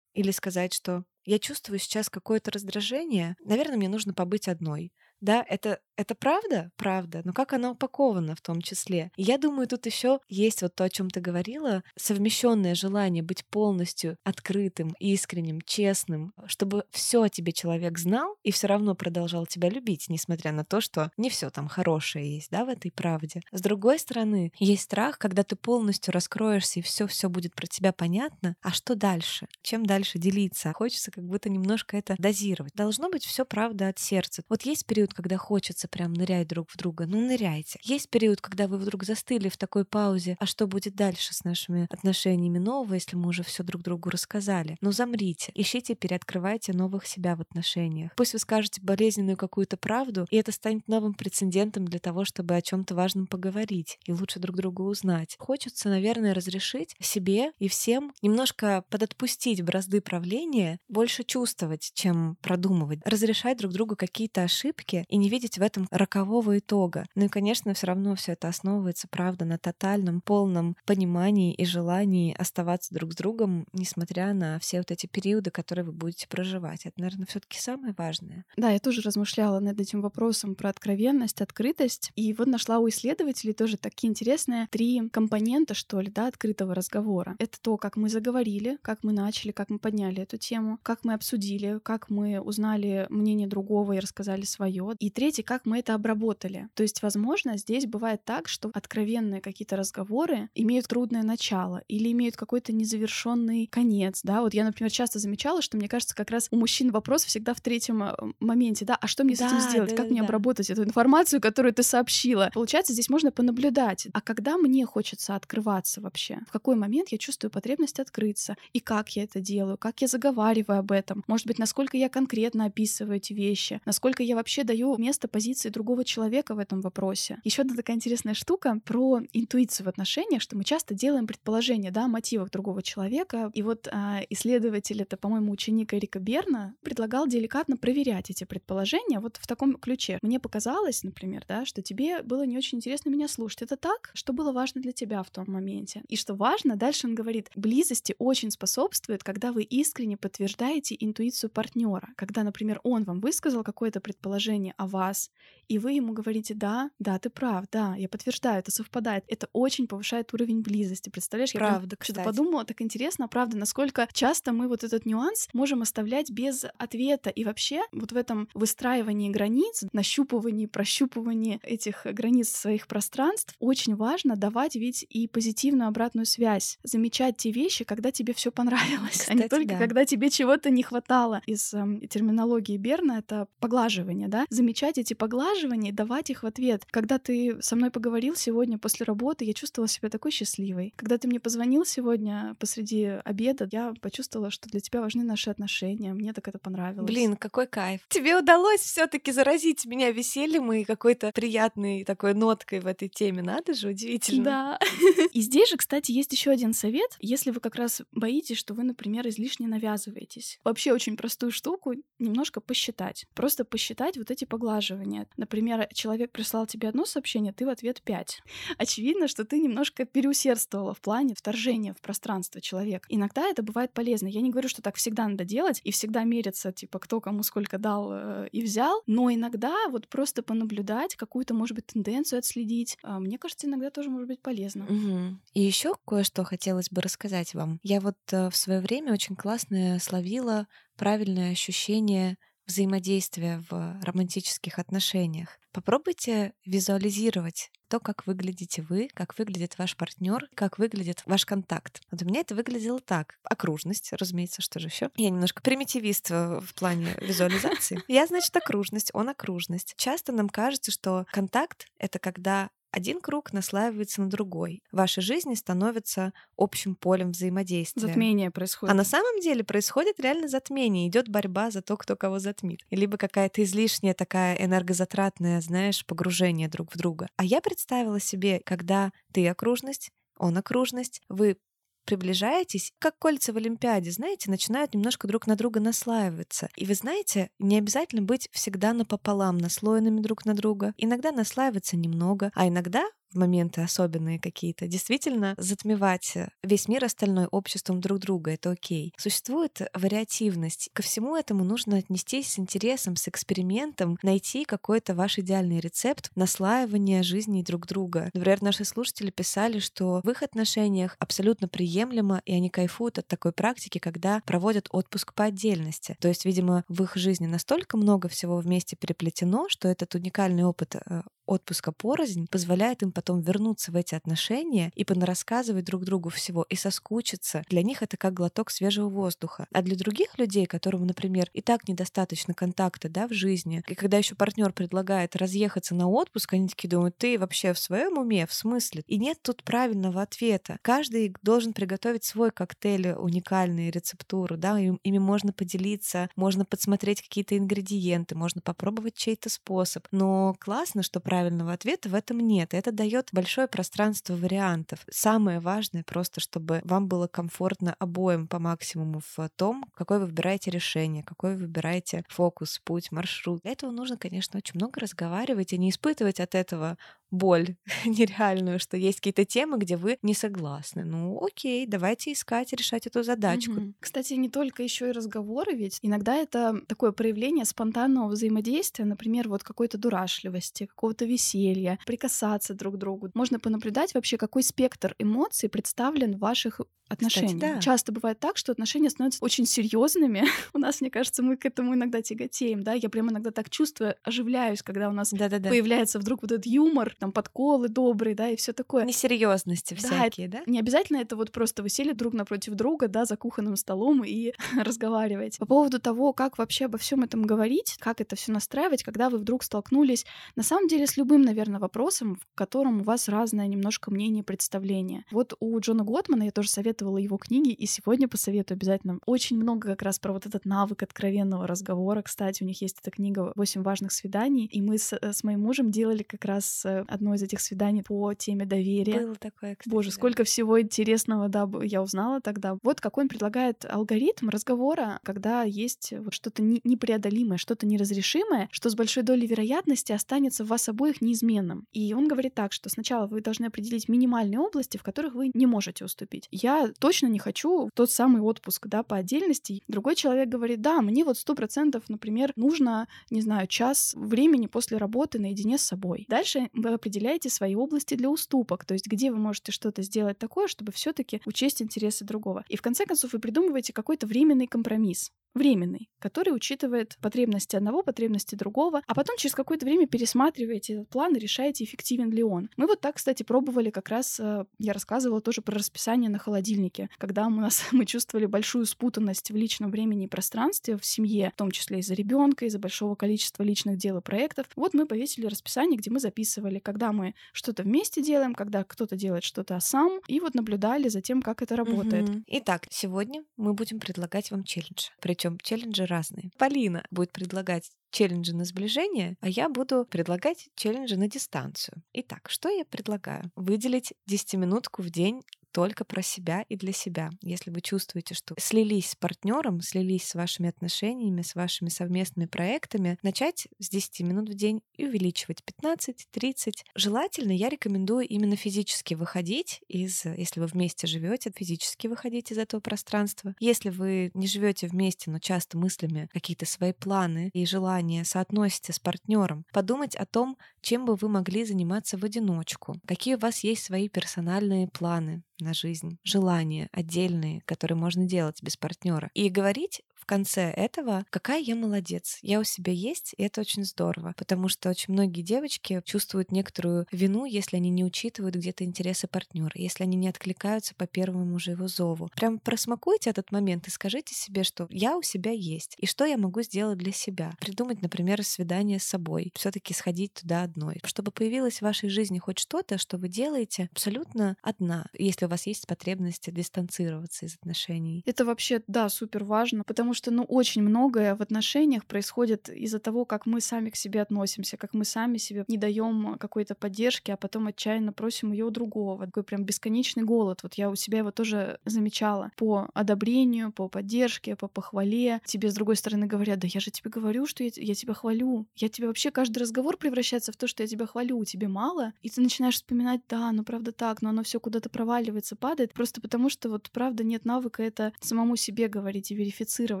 Или сказать, что я чувствую сейчас какое-то раздражение, наверное, мне нужно побыть одной. Да, это, это правда? Правда. Но как она упакована в том числе? И я думаю, тут еще есть вот то, о чем ты говорила, совмещенное желание быть полностью открытым, искренним, честным, чтобы все о тебе человек знал и все равно продолжал тебя любить, несмотря на то, что не все там хорошее есть, да, в этой правде. С другой стороны, есть страх, когда ты полностью раскроешься и все все будет про тебя понятно, а что дальше? Чем дальше делиться? Хочется как будто немножко это дозировать. Должно быть все правда от сердца. Вот есть период период, когда хочется прям нырять друг в друга, ну ныряйте. Есть период, когда вы вдруг застыли в такой паузе, а что будет дальше с нашими отношениями нового, если мы уже все друг другу рассказали? Ну замрите, ищите, переоткрывайте новых себя в отношениях. Пусть вы скажете болезненную какую-то правду, и это станет новым прецедентом для того, чтобы о чем-то важном поговорить и лучше друг друга узнать. Хочется, наверное, разрешить себе и всем немножко подотпустить бразды правления, больше чувствовать, чем продумывать, разрешать друг другу какие-то ошибки, и не видеть в этом рокового итога. Ну и, конечно, все равно все это основывается, правда, на тотальном, полном понимании и желании оставаться друг с другом, несмотря на все вот эти периоды, которые вы будете проживать. Это, наверное, все-таки самое важное. Да, я тоже размышляла над этим вопросом про откровенность, открытость. И вот нашла у исследователей тоже такие интересные три компонента, что ли, да, открытого разговора. Это то, как мы заговорили, как мы начали, как мы подняли эту тему, как мы обсудили, как мы узнали мнение другого и рассказали свое, вот. И третий, как мы это обработали. То есть, возможно, здесь бывает так, что откровенные какие-то разговоры имеют трудное начало или имеют какой-то незавершенный конец, да. Вот я, например, часто замечала, что мне кажется, как раз у мужчин вопрос всегда в третьем э, моменте, да, а что мне да, с этим сделать, да, как да, мне да. обработать эту информацию, которую ты сообщила. Получается, здесь можно понаблюдать. А когда мне хочется открываться вообще? В какой момент я чувствую потребность открыться? И как я это делаю? Как я заговариваю об этом? Может быть, насколько я конкретно описываю эти вещи? Насколько я вообще даю свое место позиции другого человека в этом вопросе. Еще одна такая интересная штука про интуицию в отношениях, что мы часто делаем предположения, да, о мотивах другого человека. И вот а, исследователь, это, по-моему, ученик Эрика Берна, предлагал деликатно проверять эти предположения вот в таком ключе. Мне показалось, например, да, что тебе было не очень интересно меня слушать. Это так? Что было важно для тебя в том моменте? И что важно, дальше он говорит, близости очень способствует, когда вы искренне подтверждаете интуицию партнера, когда, например, он вам высказал какое-то предположение о вас, и вы ему говорите, да, да, ты прав, да, я подтверждаю, это совпадает. Это очень повышает уровень близости. Представляешь, правда, я что-то подумала, так интересно, правда, насколько часто мы вот этот нюанс можем оставлять без ответа. И вообще вот в этом выстраивании границ, нащупывании, прощупывании этих границ своих пространств очень важно давать ведь и позитивную обратную связь, замечать те вещи, когда тебе все понравилось, Кстати, а не только да. когда тебе чего-то не хватало. Из э, терминологии Берна это поглаживание, да, замечать эти поглаживания, давать их в ответ. Когда ты со мной поговорил сегодня после работы, я чувствовала себя такой счастливой. Когда ты мне позвонил сегодня посреди обеда, я почувствовала, что для тебя важны наши отношения. Мне так это понравилось. Блин, какой кайф. Тебе удалось все-таки заразить меня весельем и какой-то приятной такой ноткой в этой теме. Надо же, удивительно. Да. И здесь же, кстати, есть еще один совет. Если вы как раз боитесь, что вы, например, излишне навязываетесь. Вообще очень простую штуку немножко посчитать. Просто посчитать вот эти поглаживания. Например, человек прислал тебе одно сообщение, ты в ответ пять. Очевидно, что ты немножко переусердствовала в плане вторжения в пространство человека. Иногда это бывает полезно. Я не говорю, что так всегда надо делать и всегда мериться, типа, кто кому сколько дал э, и взял, но иногда вот просто понаблюдать, какую-то, может быть, тенденцию отследить, э, мне кажется, иногда тоже может быть полезно. Угу. И еще кое-что хотелось бы рассказать вам. Я вот э, в свое время очень классно словила правильное ощущение взаимодействия в романтических отношениях. Попробуйте визуализировать то, как выглядите вы, как выглядит ваш партнер, как выглядит ваш контакт. Вот у меня это выглядело так. Окружность, разумеется, что же еще. Я немножко примитивист в плане визуализации. Я, значит, окружность, он окружность. Часто нам кажется, что контакт — это когда один круг наслаивается на другой. Ваши жизни становятся общим полем взаимодействия. Затмение происходит. А на самом деле происходит реально затмение. Идет борьба за то, кто кого затмит. Либо какая-то излишняя такая энергозатратная, знаешь, погружение друг в друга. А я представила себе, когда ты окружность, он окружность, вы приближаетесь, как кольца в Олимпиаде, знаете, начинают немножко друг на друга наслаиваться. И вы знаете, не обязательно быть всегда напополам, наслоенными друг на друга. Иногда наслаиваться немного, а иногда в моменты особенные какие-то, действительно затмевать э, весь мир остальной обществом друг друга. Это окей. Существует вариативность. Ко всему этому нужно отнестись с интересом, с экспериментом, найти какой-то ваш идеальный рецепт наслаивания жизни друг друга. Например, наши слушатели писали, что в их отношениях абсолютно приемлемо, и они кайфуют от такой практики, когда проводят отпуск по отдельности. То есть, видимо, в их жизни настолько много всего вместе переплетено, что этот уникальный опыт э, отпуска порознь позволяет им потом вернуться в эти отношения и понарассказывать друг другу всего и соскучиться. Для них это как глоток свежего воздуха. А для других людей, которым, например, и так недостаточно контакта да, в жизни, и когда еще партнер предлагает разъехаться на отпуск, они такие думают, ты вообще в своем уме, в смысле? И нет тут правильного ответа. Каждый должен приготовить свой коктейль, уникальный рецептуру, да, ими можно поделиться, можно подсмотреть какие-то ингредиенты, можно попробовать чей-то способ. Но классно, что правильно правильного ответа в этом нет. Это дает большое пространство вариантов. Самое важное просто, чтобы вам было комфортно обоим по максимуму в том, какое вы выбираете решение, какой вы выбираете фокус, путь, маршрут. Для этого нужно, конечно, очень много разговаривать и не испытывать от этого боль нереальную, что есть какие-то темы, где вы не согласны. Ну, окей, давайте искать, решать эту задачку. Угу. Кстати, не только еще и разговоры, ведь иногда это такое проявление спонтанного взаимодействия, например, вот какой-то дурашливости, какого-то веселья, прикасаться друг к другу. Можно понаблюдать вообще, какой спектр эмоций представлен в ваших отношениях. Кстати, да. Часто бывает так, что отношения становятся очень серьезными. у нас, мне кажется, мы к этому иногда тяготеем, да. Я прям иногда так чувствую, оживляюсь, когда у нас Да-да-да. появляется вдруг вот этот юмор, там подколы добрые, да, и все такое. Несерьезности всякие, да? Не обязательно это вот просто вы сели друг напротив друга, да, за кухонным столом и разговаривать. По поводу того, как вообще обо всем этом говорить, как это все настраивать, когда вы вдруг столкнулись, на самом деле, с любым, наверное, вопросом, в котором у вас разное немножко мнение, представление. Вот у Джона Готмана я тоже советую советовала его книги, и сегодня посоветую обязательно. Очень много как раз про вот этот навык откровенного разговора. Кстати, у них есть эта книга «Восемь важных свиданий», и мы с, с моим мужем делали как раз э, одно из этих свиданий по теме доверия. Было такое, кстати, Боже, да. сколько всего интересного, да, я узнала тогда. Вот какой он предлагает алгоритм разговора, когда есть вот что-то непреодолимое, что-то неразрешимое, что с большой долей вероятности останется в вас обоих неизменным. И он говорит так, что сначала вы должны определить минимальные области, в которых вы не можете уступить. Я точно не хочу тот самый отпуск, да, по отдельности. Другой человек говорит, да, мне вот сто процентов, например, нужно, не знаю, час времени после работы наедине с собой. Дальше вы определяете свои области для уступок, то есть где вы можете что-то сделать такое, чтобы все-таки учесть интересы другого. И в конце концов вы придумываете какой-то временный компромисс временный, который учитывает потребности одного, потребности другого, а потом через какое-то время пересматриваете этот план и решаете, эффективен ли он. Мы вот так, кстати, пробовали как раз, э, я рассказывала тоже про расписание на холодильнике, когда у нас мы чувствовали большую спутанность в личном времени и пространстве в семье, в том числе из-за ребенка, из-за большого количества личных дел и проектов. Вот мы повесили расписание, где мы записывали, когда мы что-то вместе делаем, когда кто-то делает что-то сам, и вот наблюдали за тем, как это работает. Угу. Итак, сегодня мы будем предлагать вам челлендж причем челленджи разные. Полина будет предлагать челленджи на сближение, а я буду предлагать челленджи на дистанцию. Итак, что я предлагаю? Выделить 10-минутку в день только про себя и для себя. Если вы чувствуете, что слились с партнером, слились с вашими отношениями, с вашими совместными проектами, начать с 10 минут в день и увеличивать 15-30. Желательно я рекомендую именно физически выходить из, если вы вместе живете, физически выходить из этого пространства. Если вы не живете вместе, но часто мыслями какие-то свои планы и желания соотносите с партнером, подумать о том, чем бы вы могли заниматься в одиночку, какие у вас есть свои персональные планы, на жизнь, желания отдельные, которые можно делать без партнера. И говорить в конце этого, какая я молодец, я у себя есть, и это очень здорово, потому что очень многие девочки чувствуют некоторую вину, если они не учитывают где-то интересы партнера, если они не откликаются по первому же его зову. Прям просмакуйте этот момент и скажите себе, что я у себя есть, и что я могу сделать для себя. Придумать, например, свидание с собой, все таки сходить туда одной, чтобы появилось в вашей жизни хоть что-то, что вы делаете абсолютно одна, если у вас есть потребность дистанцироваться из отношений. Это вообще, да, супер важно, потому потому что, ну, очень многое в отношениях происходит из-за того, как мы сами к себе относимся, как мы сами себе не даем какой-то поддержки, а потом отчаянно просим ее у другого. Такой прям бесконечный голод. Вот я у себя его тоже замечала. По одобрению, по поддержке, по похвале. Тебе, с другой стороны, говорят, да я же тебе говорю, что я, я тебя хвалю. Я тебе вообще каждый разговор превращается в то, что я тебя хвалю. Тебе мало? И ты начинаешь вспоминать, да, ну правда так, но оно все куда-то проваливается, падает, просто потому что вот правда нет навыка это самому себе говорить и верифицировать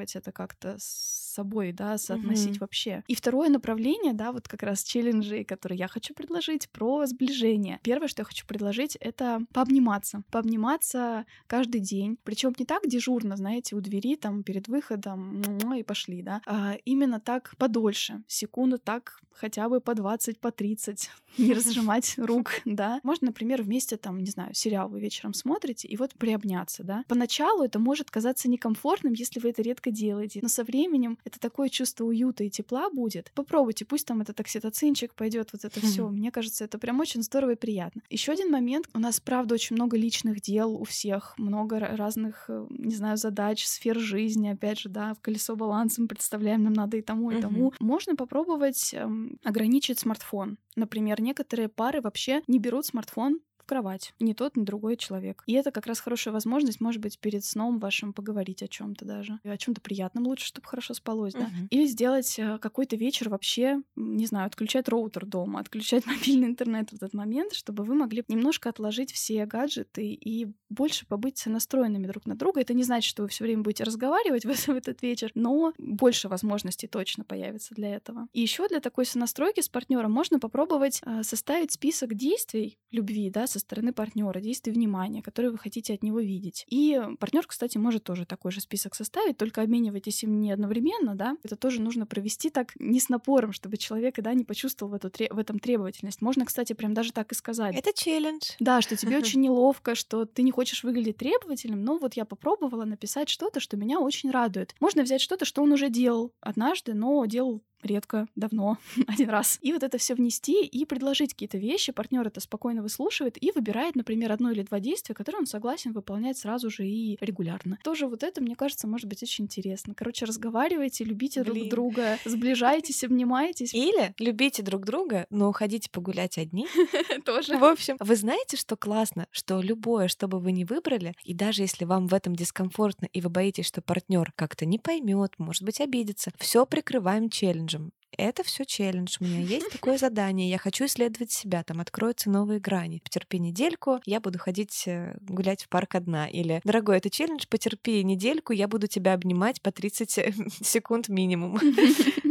коррелировать это как-то с собой, да, соотносить mm-hmm. вообще. И второе направление, да, вот как раз челленджи, которые я хочу предложить, про сближение. Первое, что я хочу предложить, это пообниматься. Пообниматься каждый день. Причем не так дежурно, знаете, у двери там перед выходом и пошли, да, а именно так подольше. Секунду так хотя бы по 20, по 30, не разжимать рук, да. Можно, например, вместе там, не знаю, сериал вы вечером смотрите, и вот приобняться, да. Поначалу это может казаться некомфортным, если вы это редко делаете, но со временем это такое чувство уюта и тепла будет. Попробуйте, пусть там этот окситоцинчик пойдет, вот это все. Мне кажется, это прям очень здорово и приятно. Еще один момент. У нас, правда, очень много личных дел у всех, много разных, э, не знаю, задач, сфер жизни. Опять же, да, в колесо баланса мы представляем, нам надо и тому, и тому. Можно попробовать эм, ограничить смартфон. Например, некоторые пары вообще не берут смартфон кровать. Ни тот, ни другой человек. И это как раз хорошая возможность, может быть, перед сном вашим поговорить о чем-то даже. И о чем-то приятном лучше, чтобы хорошо спалось, да. Uh-huh. Или сделать э, какой-то вечер вообще, не знаю, отключать роутер дома, отключать мобильный интернет в этот момент, чтобы вы могли немножко отложить все гаджеты и больше побыть настроенными друг на друга. Это не значит, что вы все время будете разговаривать в, в этот вечер, но больше возможностей точно появится для этого. И еще для такой сонастройки с партнером можно попробовать э, составить список действий любви, да, со стороны партнера, действий внимания, которые вы хотите от него видеть. И партнер, кстати, может тоже такой же список составить, только обменивайтесь им не одновременно, да. Это тоже нужно провести так не с напором, чтобы человек, да, не почувствовал в, эту, в этом требовательность. Можно, кстати, прям даже так и сказать. Это челлендж. Да, что тебе очень неловко, что ты не хочешь выглядеть требовательным, но вот я попробовала написать что-то, что меня очень радует. Можно взять что-то, что он уже делал однажды, но делал редко, давно, один раз. И вот это все внести и предложить какие-то вещи. Партнер это спокойно выслушивает и выбирает, например, одно или два действия, которые он согласен выполнять сразу же и регулярно. Тоже вот это, мне кажется, может быть очень интересно. Короче, разговаривайте, любите Блин. друг друга, сближайтесь, обнимайтесь. Или любите друг друга, но уходите погулять одни. Тоже. В общем, вы знаете, что классно, что любое, что бы вы ни выбрали, и даже если вам в этом дискомфортно, и вы боитесь, что партнер как-то не поймет, может быть, обидится, все прикрываем them это все челлендж. У меня есть такое задание. Я хочу исследовать себя. Там откроются новые грани. Потерпи недельку, я буду ходить э, гулять в парк одна. Или, дорогой, это челлендж, потерпи недельку, я буду тебя обнимать по 30 секунд минимум.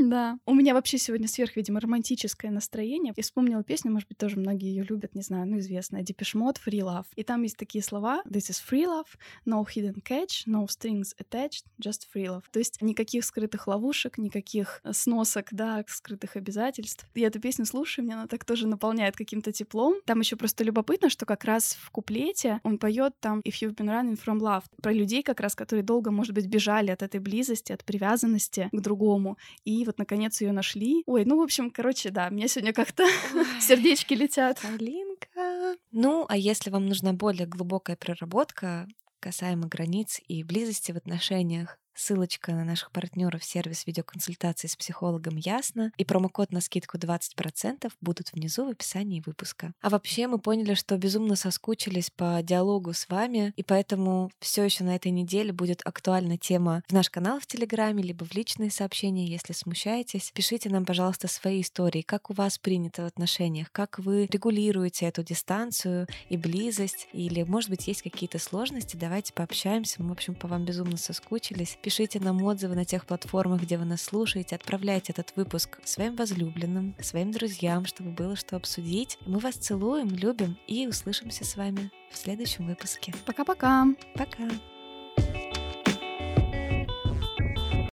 Да. У меня вообще сегодня сверх, видимо, романтическое настроение. Я вспомнила песню, может быть, тоже многие ее любят, не знаю, ну, известная. Mode, Free Love. И там есть такие слова. This is free love, no hidden catch, no strings attached, just free love. То есть никаких скрытых ловушек, никаких э, сносок, да, скрытых обязательств. Я эту песню слушаю, меня она так тоже наполняет каким-то теплом. Там еще просто любопытно, что как раз в куплете он поет там If you've been running from love про людей как раз, которые долго, может быть, бежали от этой близости, от привязанности к другому, и вот наконец ее нашли. Ой, ну в общем, короче, да, мне сегодня как-то сердечки летят. Алинка. Ну, а если вам нужна более глубокая проработка касаемо границ и близости в отношениях, Ссылочка на наших партнеров сервис видеоконсультации с психологом Ясно и промокод на скидку 20% будут внизу в описании выпуска. А вообще мы поняли, что безумно соскучились по диалогу с вами, и поэтому все еще на этой неделе будет актуальна тема в наш канал в Телеграме, либо в личные сообщения, если смущаетесь. Пишите нам, пожалуйста, свои истории, как у вас принято в отношениях, как вы регулируете эту дистанцию и близость, или, может быть, есть какие-то сложности, давайте пообщаемся. Мы, в общем, по вам безумно соскучились. Пишите нам отзывы на тех платформах, где вы нас слушаете. Отправляйте этот выпуск своим возлюбленным, своим друзьям, чтобы было что обсудить. Мы вас целуем, любим и услышимся с вами в следующем выпуске. Пока-пока. Пока. -пока. Пока.